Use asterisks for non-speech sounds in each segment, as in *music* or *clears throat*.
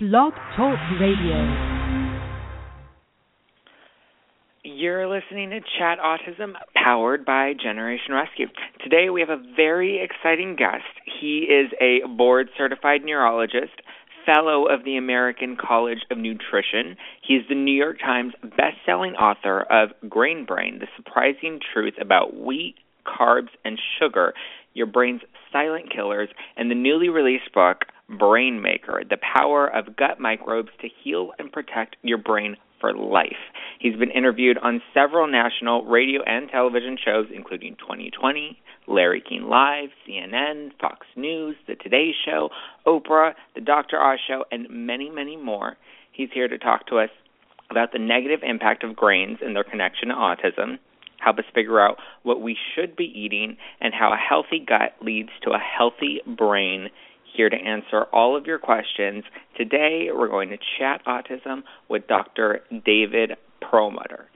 Blog Talk Radio. You're listening to Chat Autism, powered by Generation Rescue. Today we have a very exciting guest. He is a board certified neurologist, fellow of the American College of Nutrition. He's the New York Times best-selling author of Grain Brain: The Surprising Truth About Wheat, Carbs, and Sugar, Your Brain's Silent Killers, and the newly released book Brain Maker: The Power of Gut Microbes to Heal and Protect Your Brain for life. He's been interviewed on several national radio and television shows, including 20/20, Larry King Live, CNN, Fox News, The Today Show, Oprah, The Dr. Oz Show, and many, many more. He's here to talk to us about the negative impact of grains and their connection to autism, help us figure out what we should be eating, and how a healthy gut leads to a healthy brain here to answer all of your questions. Today, we're going to chat autism with Dr. David Perlmutter.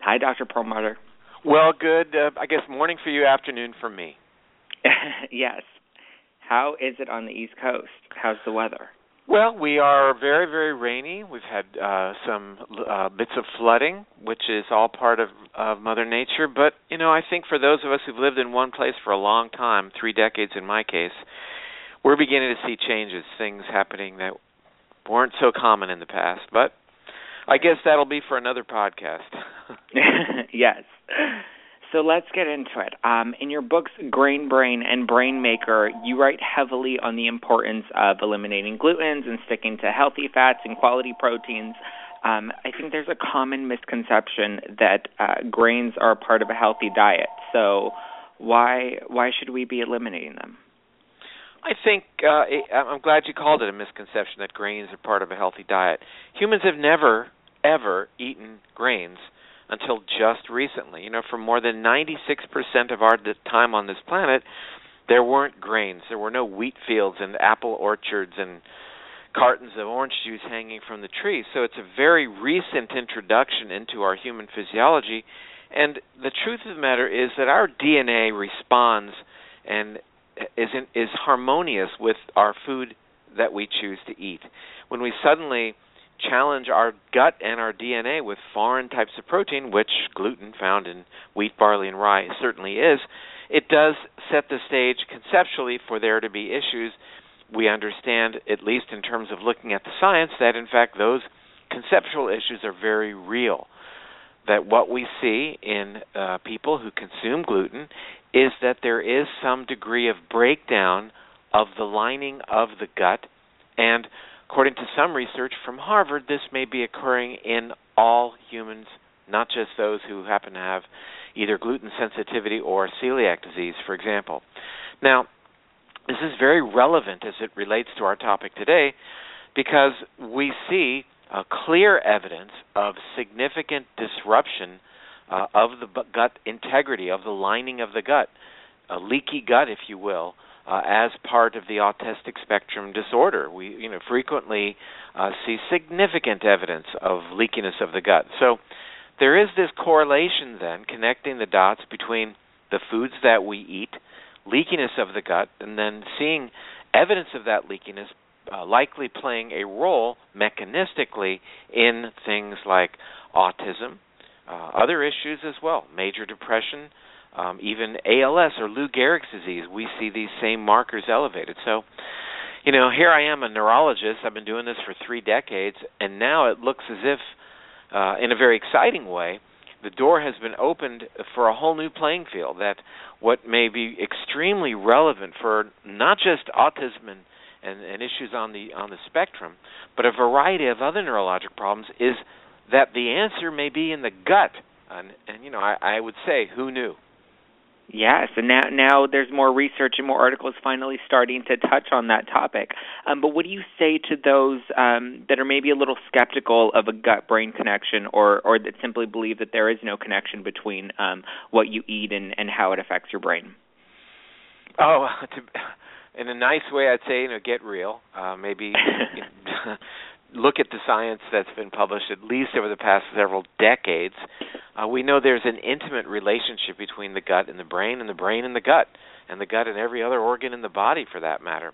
Hi, Dr. Perlmutter. Well, good. Uh, I guess morning for you, afternoon for me. *laughs* yes. How is it on the East Coast? How's the weather? Well, we are very, very rainy. We've had uh, some uh, bits of flooding, which is all part of, of Mother Nature. But, you know, I think for those of us who've lived in one place for a long time, three decades in my case, we're beginning to see changes, things happening that weren't so common in the past. But I guess that'll be for another podcast. *laughs* yes. So let's get into it. Um, in your books, Grain Brain and Brain Maker, you write heavily on the importance of eliminating glutens and sticking to healthy fats and quality proteins. Um, I think there's a common misconception that uh, grains are part of a healthy diet. So why why should we be eliminating them? I think uh, I'm glad you called it a misconception that grains are part of a healthy diet. Humans have never, ever eaten grains until just recently. You know, for more than 96% of our time on this planet, there weren't grains. There were no wheat fields and apple orchards and cartons of orange juice hanging from the trees. So it's a very recent introduction into our human physiology. And the truth of the matter is that our DNA responds and is in, is harmonious with our food that we choose to eat. When we suddenly challenge our gut and our DNA with foreign types of protein, which gluten found in wheat, barley, and rye certainly is, it does set the stage conceptually for there to be issues. We understand, at least in terms of looking at the science, that in fact those conceptual issues are very real. That what we see in uh, people who consume gluten is that there is some degree of breakdown of the lining of the gut. And according to some research from Harvard, this may be occurring in all humans, not just those who happen to have either gluten sensitivity or celiac disease, for example. Now, this is very relevant as it relates to our topic today because we see clear evidence of significant disruption uh, of the gut integrity, of the lining of the gut, a leaky gut, if you will, uh, as part of the autistic spectrum disorder. We, you know, frequently uh, see significant evidence of leakiness of the gut. So there is this correlation then connecting the dots between the foods that we eat, leakiness of the gut, and then seeing evidence of that leakiness uh, likely playing a role mechanistically in things like autism, uh, other issues as well, major depression, um, even ALS or Lou Gehrig's disease. We see these same markers elevated. So, you know, here I am, a neurologist. I've been doing this for three decades, and now it looks as if, uh, in a very exciting way, the door has been opened for a whole new playing field. That what may be extremely relevant for not just autism and, and, and issues on the on the spectrum, but a variety of other neurologic problems is that the answer may be in the gut. And, and you know, I, I would say, who knew? Yes, and now now there's more research and more articles finally starting to touch on that topic. Um, but what do you say to those um, that are maybe a little skeptical of a gut-brain connection, or or that simply believe that there is no connection between um, what you eat and, and how it affects your brain? Oh, *laughs* to, in a nice way, I'd say you know get real. Uh, maybe *laughs* *laughs* look at the science that's been published at least over the past several decades Uh, we know there's an intimate relationship between the gut and the brain, and the brain and the gut, and the gut and every other organ in the body for that matter.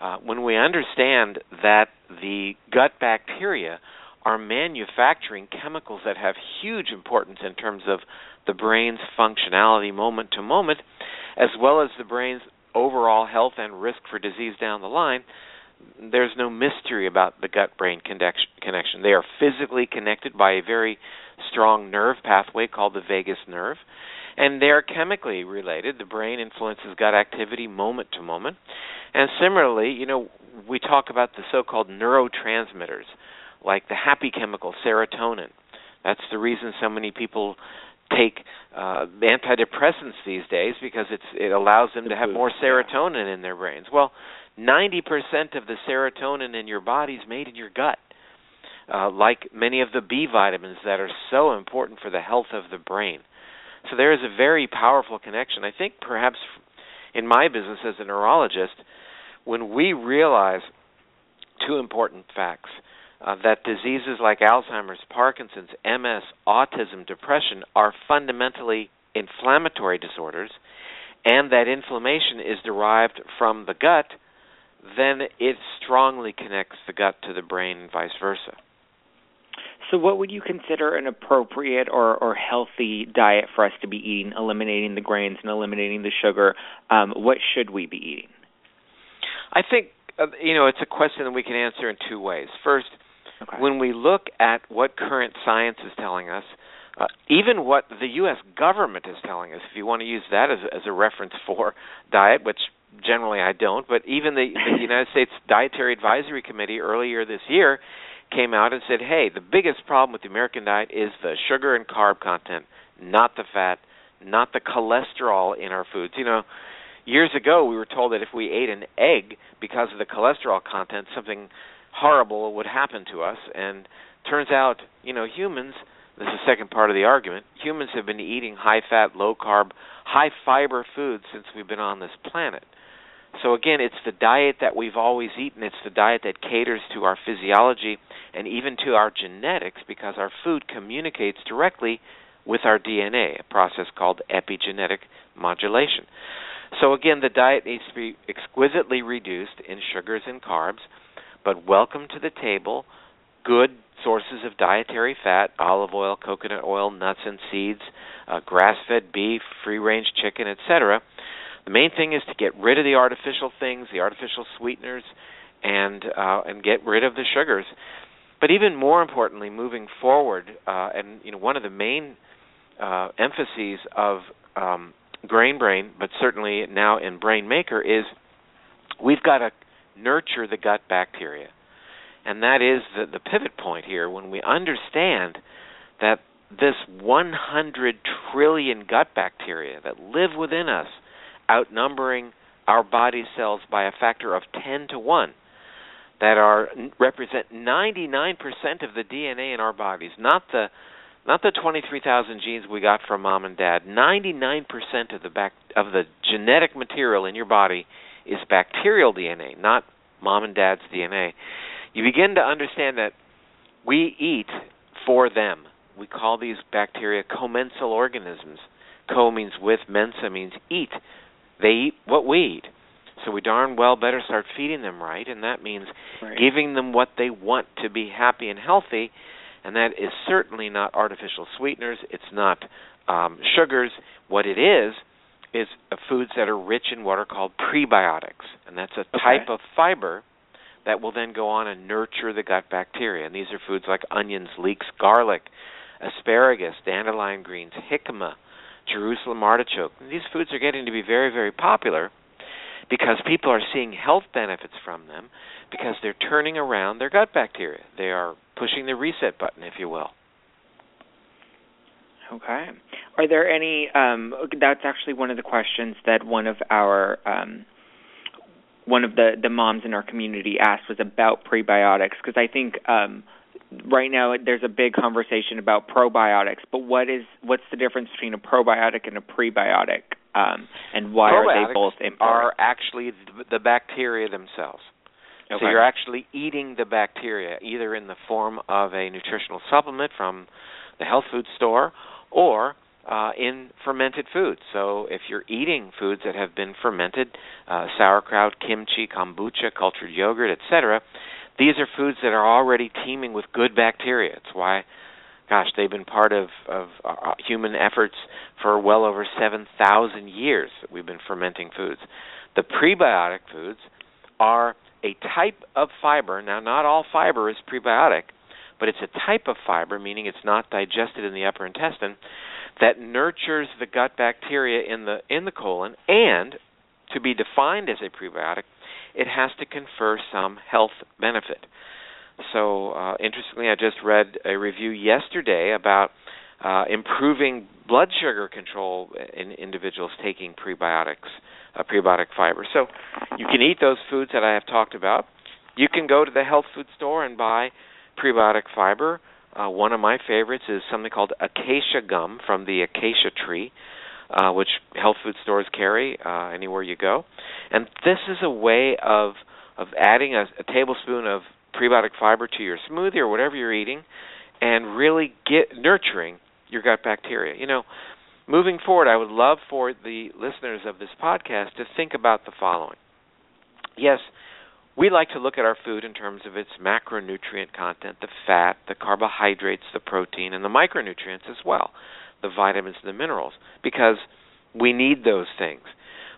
Uh, when we understand that the gut bacteria are manufacturing chemicals that have huge importance in terms of the brain's functionality moment to moment, as well as the brain's overall health and risk for disease down the line, there's no mystery about the gut brain connection. They are physically connected by a very strong nerve pathway called the vagus nerve, and they are chemically related. The brain influences gut activity moment to moment. And similarly, you know, we talk about the so called neurotransmitters, like the happy chemical serotonin. That's the reason so many people take uh, antidepressants these days because it's it allows them to have more serotonin in their brains. Well, 90% of the serotonin in your body is made in your gut. Uh, like many of the B vitamins that are so important for the health of the brain. So there is a very powerful connection. I think perhaps in my business as a neurologist, when we realize two important facts uh, that diseases like Alzheimer's, Parkinson's, MS, autism, depression are fundamentally inflammatory disorders, and that inflammation is derived from the gut, then it strongly connects the gut to the brain and vice versa. So, what would you consider an appropriate or, or healthy diet for us to be eating, eliminating the grains and eliminating the sugar? Um, what should we be eating? I think uh, you know it's a question that we can answer in two ways. First, okay. when we look at what current science is telling us, uh, even what the U.S. government is telling us, if you want to use that as, as a reference for diet, which generally I don't, but even the, the *laughs* United States Dietary Advisory Committee earlier this year came out and said, hey, the biggest problem with the American diet is the sugar and carb content, not the fat, not the cholesterol in our foods. You know, years ago we were told that if we ate an egg because of the cholesterol content, something horrible would happen to us. And turns out, you know, humans. This is the second part of the argument. Humans have been eating high fat, low carb, high fiber foods since we've been on this planet. So again, it's the diet that we've always eaten. It's the diet that caters to our physiology and even to our genetics because our food communicates directly with our DNA, a process called epigenetic modulation. So again, the diet needs to be exquisitely reduced in sugars and carbs, but welcome to the table good sources of dietary fat, olive oil, coconut oil, nuts and seeds, uh, grass-fed beef, free-range chicken, etc the main thing is to get rid of the artificial things, the artificial sweeteners, and uh, and get rid of the sugars. But even more importantly, moving forward, uh, and you know, one of the main uh, emphases of um, Grain Brain, but certainly now in Brain Maker, is we've got to nurture the gut bacteria, and that is the, the pivot point here. When we understand that this 100 trillion gut bacteria that live within us outnumbering our body cells by a factor of 10 to 1 that are represent 99% of the DNA in our bodies, not the not the 23,000 genes we got from mom and dad. 99% of the bac- of the genetic material in your body is bacterial DNA, not mom and dad's DNA. You begin to understand that we eat for them. We call these bacteria commensal organisms. Co means with, mensa means eat. They eat what we eat. So we darn well better start feeding them right, and that means right. giving them what they want to be happy and healthy, and that is certainly not artificial sweeteners. It's not um, sugars. What it is is uh, foods that are rich in what are called prebiotics, and that's a okay. type of fiber that will then go on and nurture the gut bacteria. And these are foods like onions, leeks, garlic, asparagus, dandelion greens, jicama, Jerusalem artichoke. These foods are getting to be very, very popular because people are seeing health benefits from them because they're turning around their gut bacteria. They are pushing the reset button, if you will. Okay. Are there any? Um, that's actually one of the questions that one of our um, one of the the moms in our community asked was about prebiotics because I think um, right now there's a big conversation about probiotics, but what is what's the difference between a probiotic and a prebiotic, um, and why probiotics are they both important? Are actually the bacteria themselves. Okay. So you're actually eating the bacteria either in the form of a nutritional supplement from the health food store or uh, in fermented foods. So if you're eating foods that have been fermented, uh, sauerkraut, kimchi, kombucha, cultured yogurt, etc., these are foods that are already teeming with good bacteria. It's why, gosh, they've been part of, of uh, human efforts for well over 7,000 years that we've been fermenting foods. The prebiotic foods are a type of fiber. Now, not all fiber is prebiotic, but it's a type of fiber, meaning it's not digested in the upper intestine, that nurtures the gut bacteria in the in the colon and to be defined as a prebiotic, it has to confer some health benefit. So, uh, interestingly, I just read a review yesterday about uh, improving blood sugar control in individuals taking prebiotics, uh, prebiotic fiber. So, you can eat those foods that I have talked about. You can go to the health food store and buy prebiotic fiber. Uh, one of my favorites is something called acacia gum from the acacia tree, which health food stores carry uh, anywhere you go. And this is a way of of adding a, a tablespoon of prebiotic fiber to your smoothie or whatever you're eating, and really get nurturing your gut bacteria. You know, moving forward, I would love for the listeners of this podcast to think about the following. Yes, we like to look at our food in terms of its macronutrient content, the fat, the carbohydrates, the protein, and the micronutrients as well, the vitamins and the minerals, because we need those things.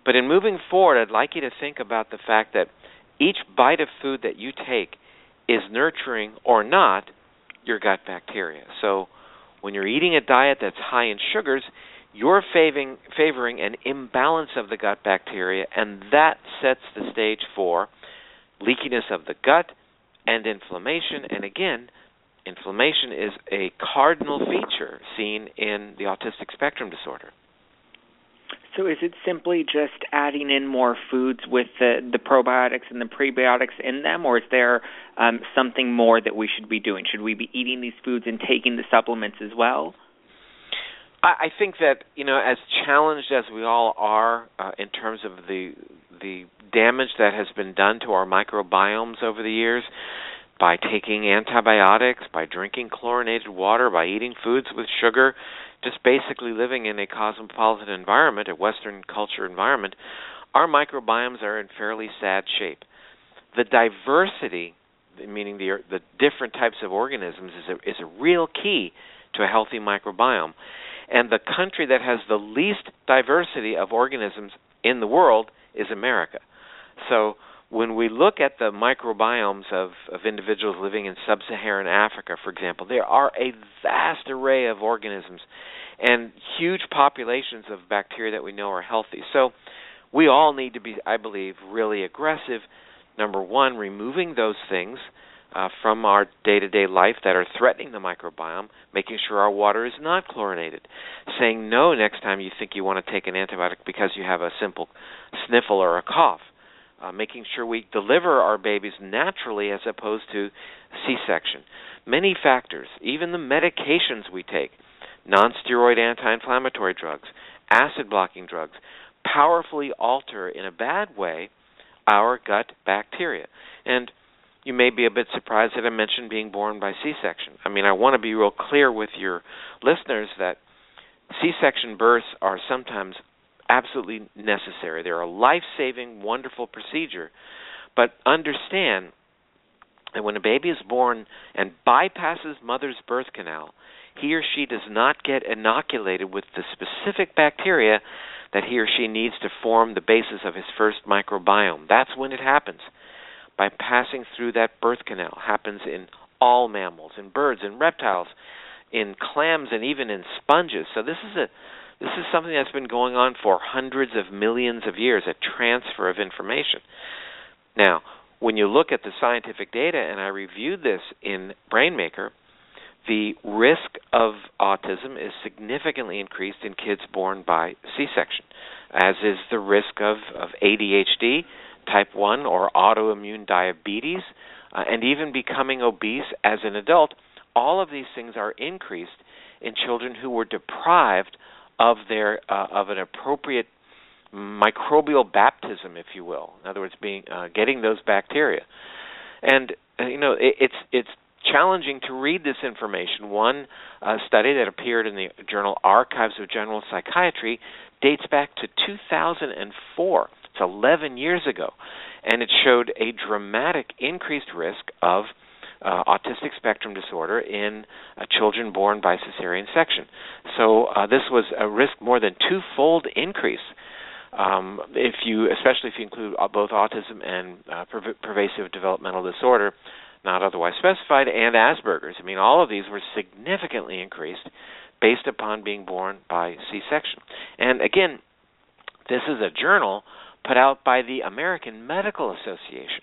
But in moving forward, I'd like you to think about the fact that each bite of food that you take is nurturing or not your gut bacteria. So when you're eating a diet that's high in sugars, you're favoring, favoring an imbalance of the gut bacteria, and that sets the stage for leakiness of the gut, and inflammation. And again, inflammation is a cardinal feature seen in the autistic spectrum disorder. So is it simply just adding in more foods with the, the probiotics and the prebiotics in them, or is there um, something more that we should be doing? Should we be eating these foods and taking the supplements as well? I, I think that you know, as challenged as we all are uh, in terms of the the damage that has been done to our microbiomes over the years by taking antibiotics, by drinking chlorinated water, by eating foods with sugar, just basically living in a cosmopolitan environment, a Western culture environment, our microbiomes are in fairly sad shape. The diversity, meaning the the different types of organisms, is a, is a real key to a healthy microbiome. And the country that has the least diversity of organisms in the world is America. So when we look at the microbiomes of, of individuals living in sub Saharan Africa, for example, there are a vast array of organisms and huge populations of bacteria that we know are healthy. So we all need to be, I believe, really aggressive. Number one, removing those things uh, from our day to day life that are threatening the microbiome, making sure our water is not chlorinated, saying no next time you think you want to take an antibiotic because you have a simple sniffle or a cough uh, making sure we deliver our babies naturally as opposed to C-section. Many factors, even the medications we take, non-steroid anti-inflammatory drugs, acid-blocking drugs, powerfully alter in a bad way our gut bacteria. And you may be a bit surprised that I mentioned being born by C-section. I mean, I want to be real clear with your listeners that C-section births are sometimes absolutely necessary. They're a life saving, wonderful procedure. But understand that when a baby is born and bypasses mother's birth canal, he or she does not get inoculated with the specific bacteria that he or she needs to form the basis of his first microbiome. That's when it happens. By passing through that birth canal happens in all mammals, in birds, in reptiles, in clams and even in sponges. So this is a this is something that's been going on for hundreds of millions of years, a transfer of information. Now, when you look at the scientific data, and I reviewed this in BrainMaker, the risk of autism is significantly increased in kids born by C section, as is the risk of, of ADHD, type 1, or autoimmune diabetes, uh, and even becoming obese as an adult. All of these things are increased in children who were deprived of their uh, of an appropriate microbial baptism, if you will. In other words, being uh, getting those bacteria, and uh, you know it, it's it's challenging to read this information. One uh, study that appeared in the journal Archives of General Psychiatry dates back to 2004. It's 11 years ago, and it showed a dramatic increased risk of uh, autistic spectrum disorder in uh, children born by cesarean section. So uh, this was a risk more than twofold increase. Um, if you, especially if you include uh, both autism and uh, per- pervasive developmental disorder, not otherwise specified, and Asperger's. I mean, all of these were significantly increased based upon being born by C-section. And again, this is a journal put out by the American Medical Association.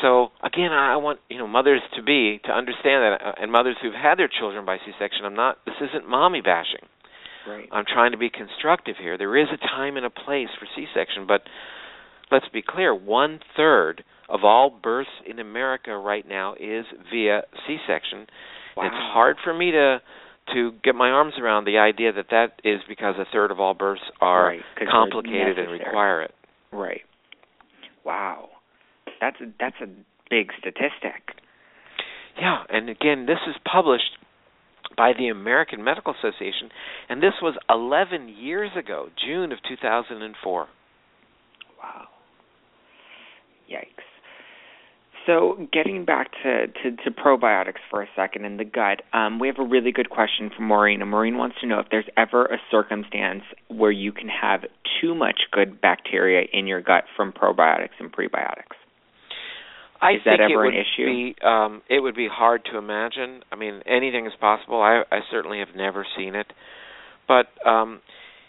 So again, I want you know mothers to be to understand that, uh, and mothers who've had their children by C-section. I'm not. This isn't mommy bashing. Right. I'm trying to be constructive here. There is a time and a place for C-section, but let's be clear: one third of all births in America right now is via C-section. Wow. It's hard for me to to get my arms around the idea that that is because a third of all births are right, complicated and require it. Right. Wow. That's a, that's a big statistic. Yeah, and again, this is published by the American Medical Association, and this was 11 years ago, June of 2004. Wow. Yikes. So, getting back to, to, to, probiotics for a second in the gut, um, we have a really good question from Maureen. And Maureen wants to know if there's ever a circumstance where you can have too much good bacteria in your gut from probiotics and prebiotics. I is think that ever an issue? Be, um, it would be hard to imagine. I mean, anything is possible. I, I certainly have never seen it, but um,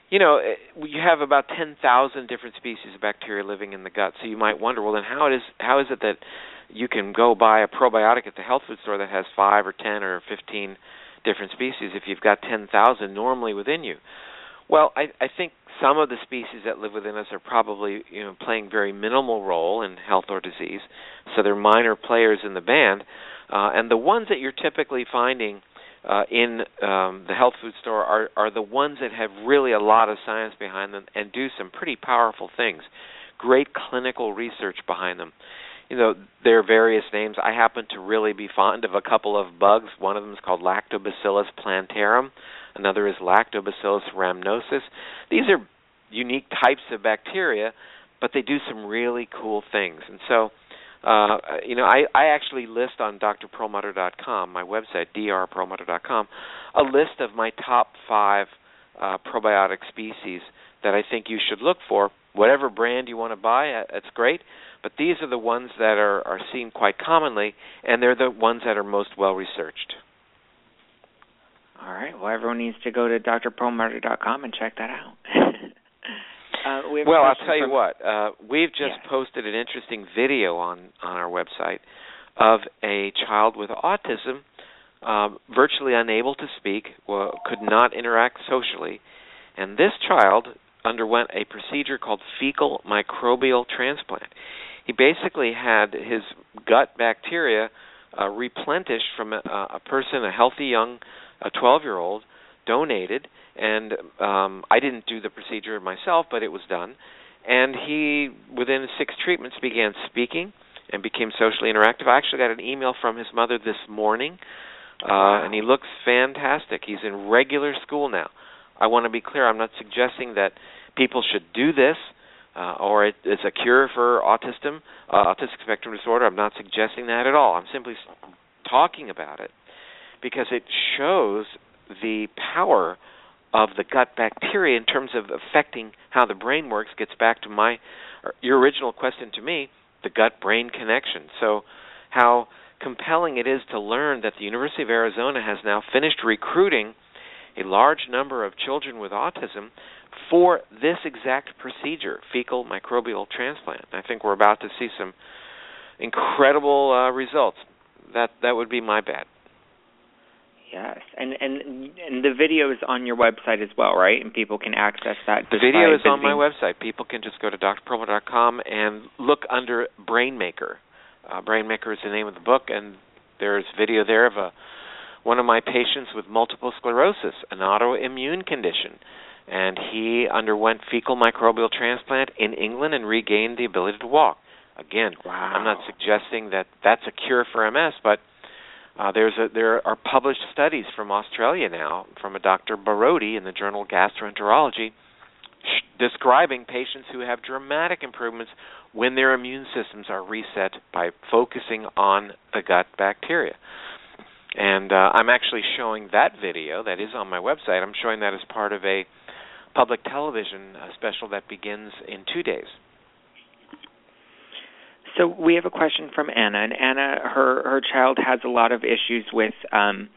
you know, you have about ten thousand different species of bacteria living in the gut. So you might wonder, well, then how it is how is it that you can go buy a probiotic at the health food store that has five or ten or fifteen different species if you've got ten thousand normally within you? Well, I, I think some of the species that live within us are probably you know playing very minimal role in health or disease, so they're minor players in the band. Uh, and the ones that you're typically finding uh, in um, the health food store are are the ones that have really a lot of science behind them and do some pretty powerful things. Great clinical research behind them. You know, there are various names. I happen to really be fond of a couple of bugs. One of them is called Lactobacillus plantarum. Another is Lactobacillus rhamnosus. These are unique types of bacteria, but they do some really cool things. And so, uh, you know, I, I actually list on drperlmutter.com, my website, drperlmutter.com, a list of my top five uh, probiotic species that I think you should look for. Whatever brand you want to buy, uh, that's great. But these are the ones that are, are seen quite commonly, and they're the ones that are most well researched. All right. Well, everyone needs to go to drperlmutter.com and check that out. *laughs* uh, we well, I'll question tell you what. Uh, we've just Yes. posted an interesting video on on our website of a child with autism, um, virtually unable to speak, well, could not interact socially, and this child underwent a procedure called fecal microbial transplant. He basically had his gut bacteria uh, replenished from a, a person, a healthy young, a 12-year-old, donated, and um, I didn't do the procedure myself, but it was done. And he, within six treatments, began speaking and became socially interactive. I actually got an email from his mother this morning, uh, and he looks fantastic. He's in regular school now. I want to be clear. I'm not suggesting that people should do this uh, or it, it's a cure for autism, uh, autistic spectrum disorder. I'm not suggesting that at all. I'm simply talking about it because it shows the power of the gut bacteria in terms of affecting how the brain works. Gets back to my your original question to me, the gut-brain connection. So, how compelling it is to learn that the University of Arizona has now finished recruiting a large number of children with autism for this exact procedure, fecal microbial transplant. I think we're about to see some incredible uh, results. That that would be my bet. Yes, and and and the video is on your website as well, right? And people can access that. The video by is on my website. People can just go to drperlmutter.com and look under Brainmaker. Uh, Brainmaker is the name of the book, and there's video there of a one of my patients with multiple sclerosis, an autoimmune condition, and he underwent fecal microbial transplant in England and regained the ability to walk. Again, Wow. I'm not suggesting that that's a cure for MS, but Uh, there's a, there are published studies from Australia now from a Dr. Borody in the journal Gastroenterology describing patients who have dramatic improvements when their immune systems are reset by focusing on the gut bacteria. And uh, I'm actually showing that video that is on my website. I'm showing that as part of a public television uh, special that begins in two days. So we have a question from Anna, and Anna, her her child has a lot of issues with um,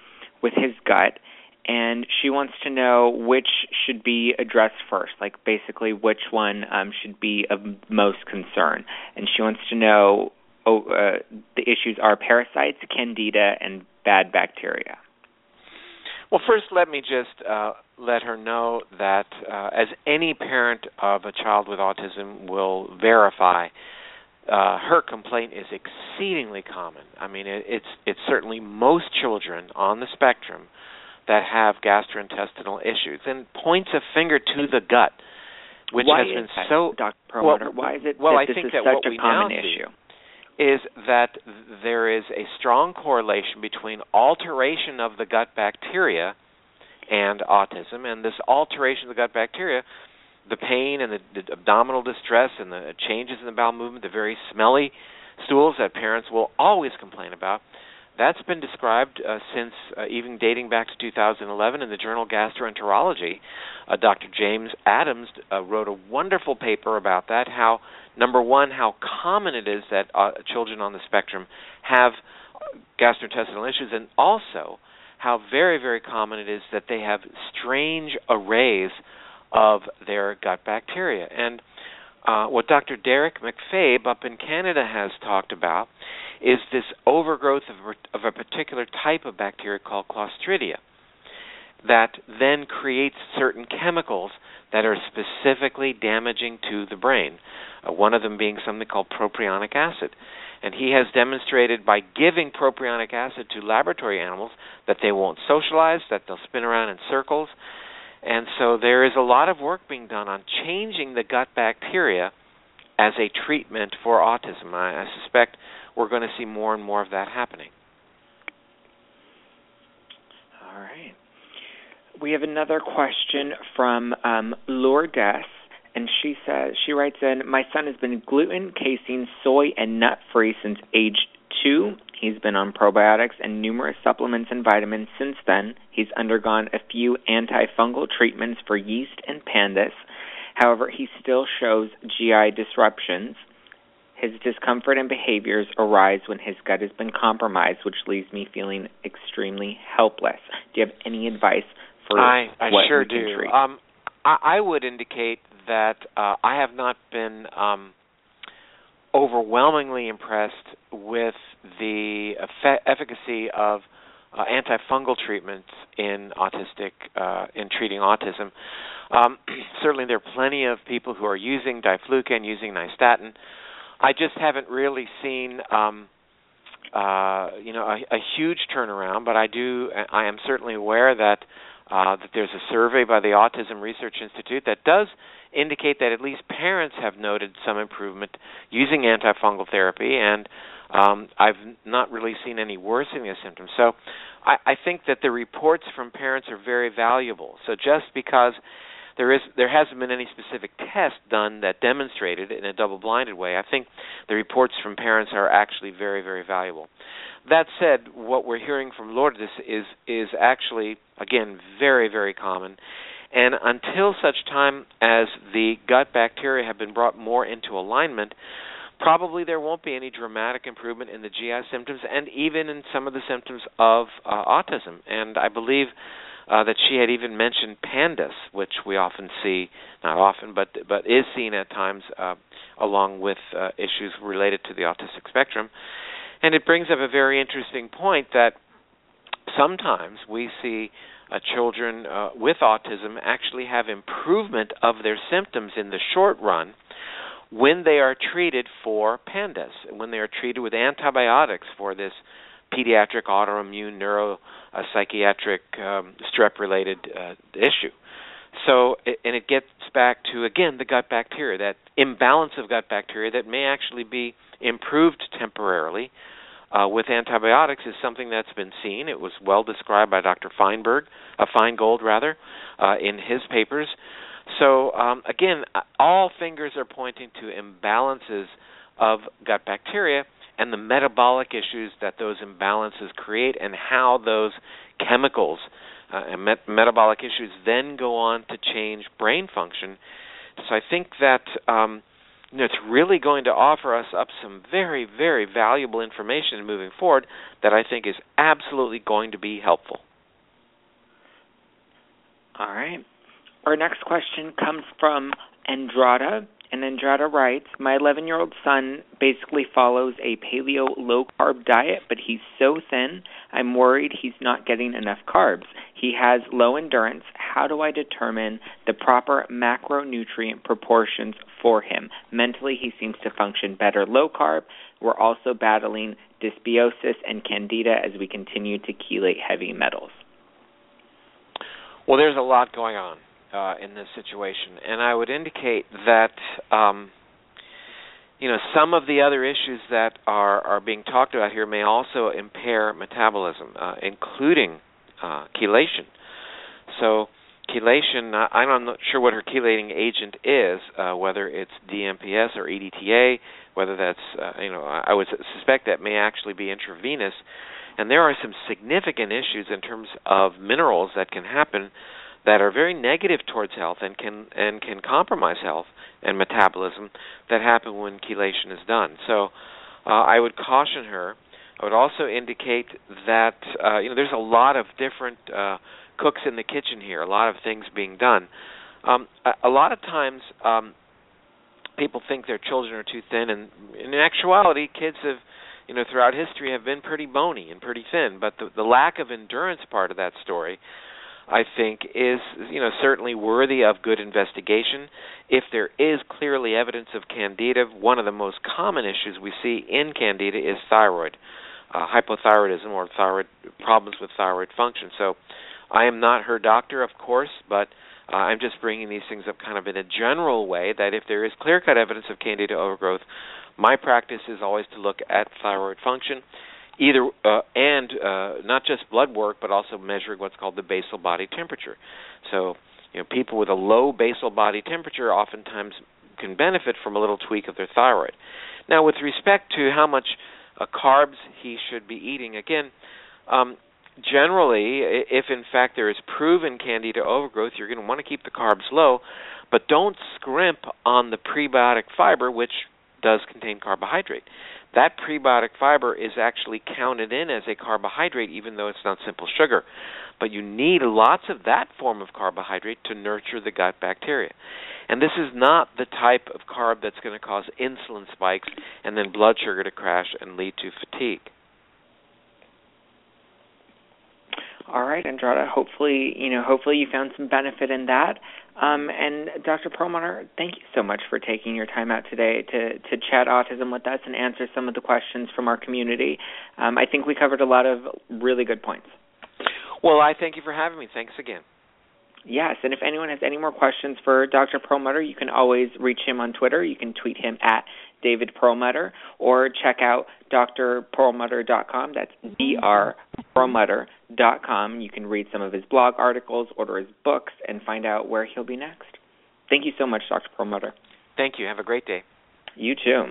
with his gut, and she wants to know which should be addressed first, like basically which one um, should be of most concern, and she wants to know oh, uh, the issues are parasites, candida, and bad bacteria. Well, first, let me just uh, let her know that, uh, as any parent of a child with autism will verify, uh, her complaint is exceedingly common. I mean, it, it's it's certainly most children on the spectrum that have gastrointestinal issues, and points a finger to the gut, which why has been so. Dr. Perlmutter, well, why is it well, I this think is that what a we common now issue? See is that there is a strong correlation between alteration of the gut bacteria and autism, and this alteration of the gut bacteria the pain and the, the abdominal distress and the changes in the bowel movement, the very smelly stools that parents will always complain about. That's been described uh, since uh, even dating back to 2011 in the journal Gastroenterology. Uh, Dr. James Adams uh, wrote a wonderful paper about that. How number one, how common it is that uh, children on the spectrum have gastrointestinal issues, and also how very very common it is that they have strange arrays of their gut bacteria. And uh, what Dr. Derrick MacFabe up in Canada has talked about is this overgrowth of, of a particular type of bacteria called Clostridia that then creates certain chemicals that are specifically damaging to the brain. Uh, one of them being something called propionic acid. And he has demonstrated by giving propionic acid to laboratory animals that they won't socialize, that they'll spin around in circles, and so there is a lot of work being done on changing the gut bacteria as a treatment for autism. I, I suspect we're going to see more and more of that happening. All right. We have another question from um, Lourdes, and she says she writes in, "My son has been gluten, casein, soy, and nut free since age two. He's been on probiotics and numerous supplements and vitamins since then. He's undergone a few antifungal treatments for yeast and pandas. However, he still shows GI disruptions. His discomfort and behaviors arise when his gut has been compromised, which leaves me feeling extremely helpless. Do you have any advice for I, I what sure we can do. treat? Um, I, I would indicate that uh, I have not been um, overwhelmingly impressed with the efficacy of uh, antifungal treatments in autistic uh, in treating autism. Um, *clears throat* certainly, there are plenty of people who are using diflucan, using nystatin. I just haven't really seen, um, uh, you know, a, a huge turnaround. But I do, I am certainly aware that uh, that there's a survey by the Autism Research Institute that does indicate that at least parents have noted some improvement using antifungal therapy, and um, I've not really seen any worsening of symptoms. So I, I think that the reports from parents are very valuable. So just because there is there hasn't been any specific test done that demonstrated in a double-blinded way. I think the reports from parents are actually very very valuable. That said, what we're hearing from Lourdes is is actually again very very common, and until such time as the gut bacteria have been brought more into alignment, probably there won't be any dramatic improvement in the GI symptoms and even in some of the symptoms of uh, autism. And I believe uh, that she had even mentioned pandas, which we often see, not often, but but is seen at times uh, along with uh, issues related to the autistic spectrum. And it brings up a very interesting point that sometimes we see uh, children uh, with autism actually have improvement of their symptoms in the short run when they are treated for pandas, when they are treated with antibiotics for this pediatric autoimmune neuropsychiatric um, strep related uh, issue. So, and it gets back to again the gut bacteria, that imbalance of gut bacteria that may actually be improved temporarily uh, with antibiotics is something that's been seen. It was well described by Dr. Feinberg, a uh, Finegold rather, uh, in his papers. So um, again, uh, all fingers are pointing to imbalances of gut bacteria and the metabolic issues that those imbalances create, and how those chemicals uh, and met- metabolic issues then go on to change brain function. So I think that um, it's really going to offer us up some very, very valuable information moving forward that I think is absolutely going to be helpful. All right. Our next question comes from Andrada. And Andrada writes My 11 year old son basically follows a paleo low carb diet, but he's so thin, I'm worried he's not getting enough carbs. He has low endurance. How do I determine the proper macronutrient proportions for him? Mentally, he seems to function better low carb. We're also battling dysbiosis and candida as we continue to chelate heavy metals. Well, there's a lot going on uh, in this situation, and I would indicate that um, you know some of the other issues that are are being talked about here may also impair metabolism, uh, including uh, chelation. So chelation, I'm not sure what her chelating agent is, uh, whether it's DMPS or EDTA, whether that's uh, you know I would suspect that may actually be intravenous. And there are some significant issues in terms of minerals that can happen that are very negative towards health and can and can compromise health and metabolism that happen when chelation is done. So uh, I would caution her. I would also indicate that uh, you know there's a lot of different uh, cooks in the kitchen here, a lot of things being done. Um, a, a lot of times, um, people think their children are too thin, and in actuality, kids have you know throughout history have been pretty bony and pretty thin. But the, the lack of endurance part of that story I think is you know certainly worthy of good investigation. If there is clearly evidence of candida, one of the most common issues we see in candida is thyroid uh, hypothyroidism or thyroid problems with thyroid function. So I am not her doctor, of course, but uh, I'm just bringing these things up kind of in a general way that if there is clear-cut evidence of candida overgrowth, my practice is always to look at thyroid function either uh, and uh, not just blood work, but also measuring what's called the basal body temperature. So, you know, people with a low basal body temperature oftentimes can benefit from a little tweak of their thyroid. Now, with respect to how much uh, carbs he should be eating, again, um, generally, if in fact there is proven candida overgrowth, you're going to want to keep the carbs low, but don't scrimp on the prebiotic fiber, which does contain carbohydrate that prebiotic fiber is actually counted in as a carbohydrate, even though it's not simple sugar. But you need lots of that form of carbohydrate to nurture the gut bacteria. And this is not the type of carb that's going to cause insulin spikes and then blood sugar to crash and lead to fatigue. All right, Andrada. Hopefully, you know, hopefully you found some benefit in that. Um, and Dr. Perlmutter, thank you so much for taking your time out today to to chat autism with us and answer some of the questions from our community. Um, I think we covered a lot of really good points. Well, I thank you for having me. Thanks again. Yes, and if anyone has any more questions for Dr. Perlmutter, you can always reach him on Twitter. You can tweet him at David Perlmutter or check out drperlmutter.com. That's drperlmutter.com. You can read some of his blog articles, order his books, and find out where he'll be next. Thank you so much, Dr. Perlmutter. Thank you. Have a great day. You too.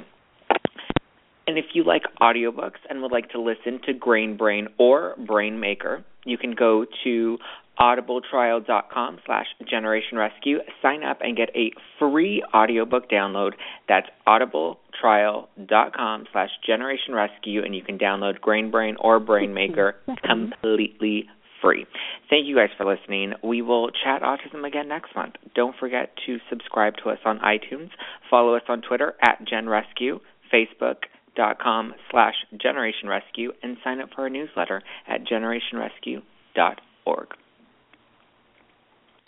And if you like audiobooks and would like to listen to Grain Brain or Brain Maker, you can go to audibletrial.com slash generation rescue. Sign up and get a free audiobook download. That's audibletrial.com slash generation rescue and you can download grain brain or brain maker *laughs* completely free. Thank you guys for listening. We will chat autism again next month. Don't forget to subscribe to us on itunes. Follow us on twitter at genrescue facebook.com slash generation rescue and sign up for our newsletter at generationrescue.org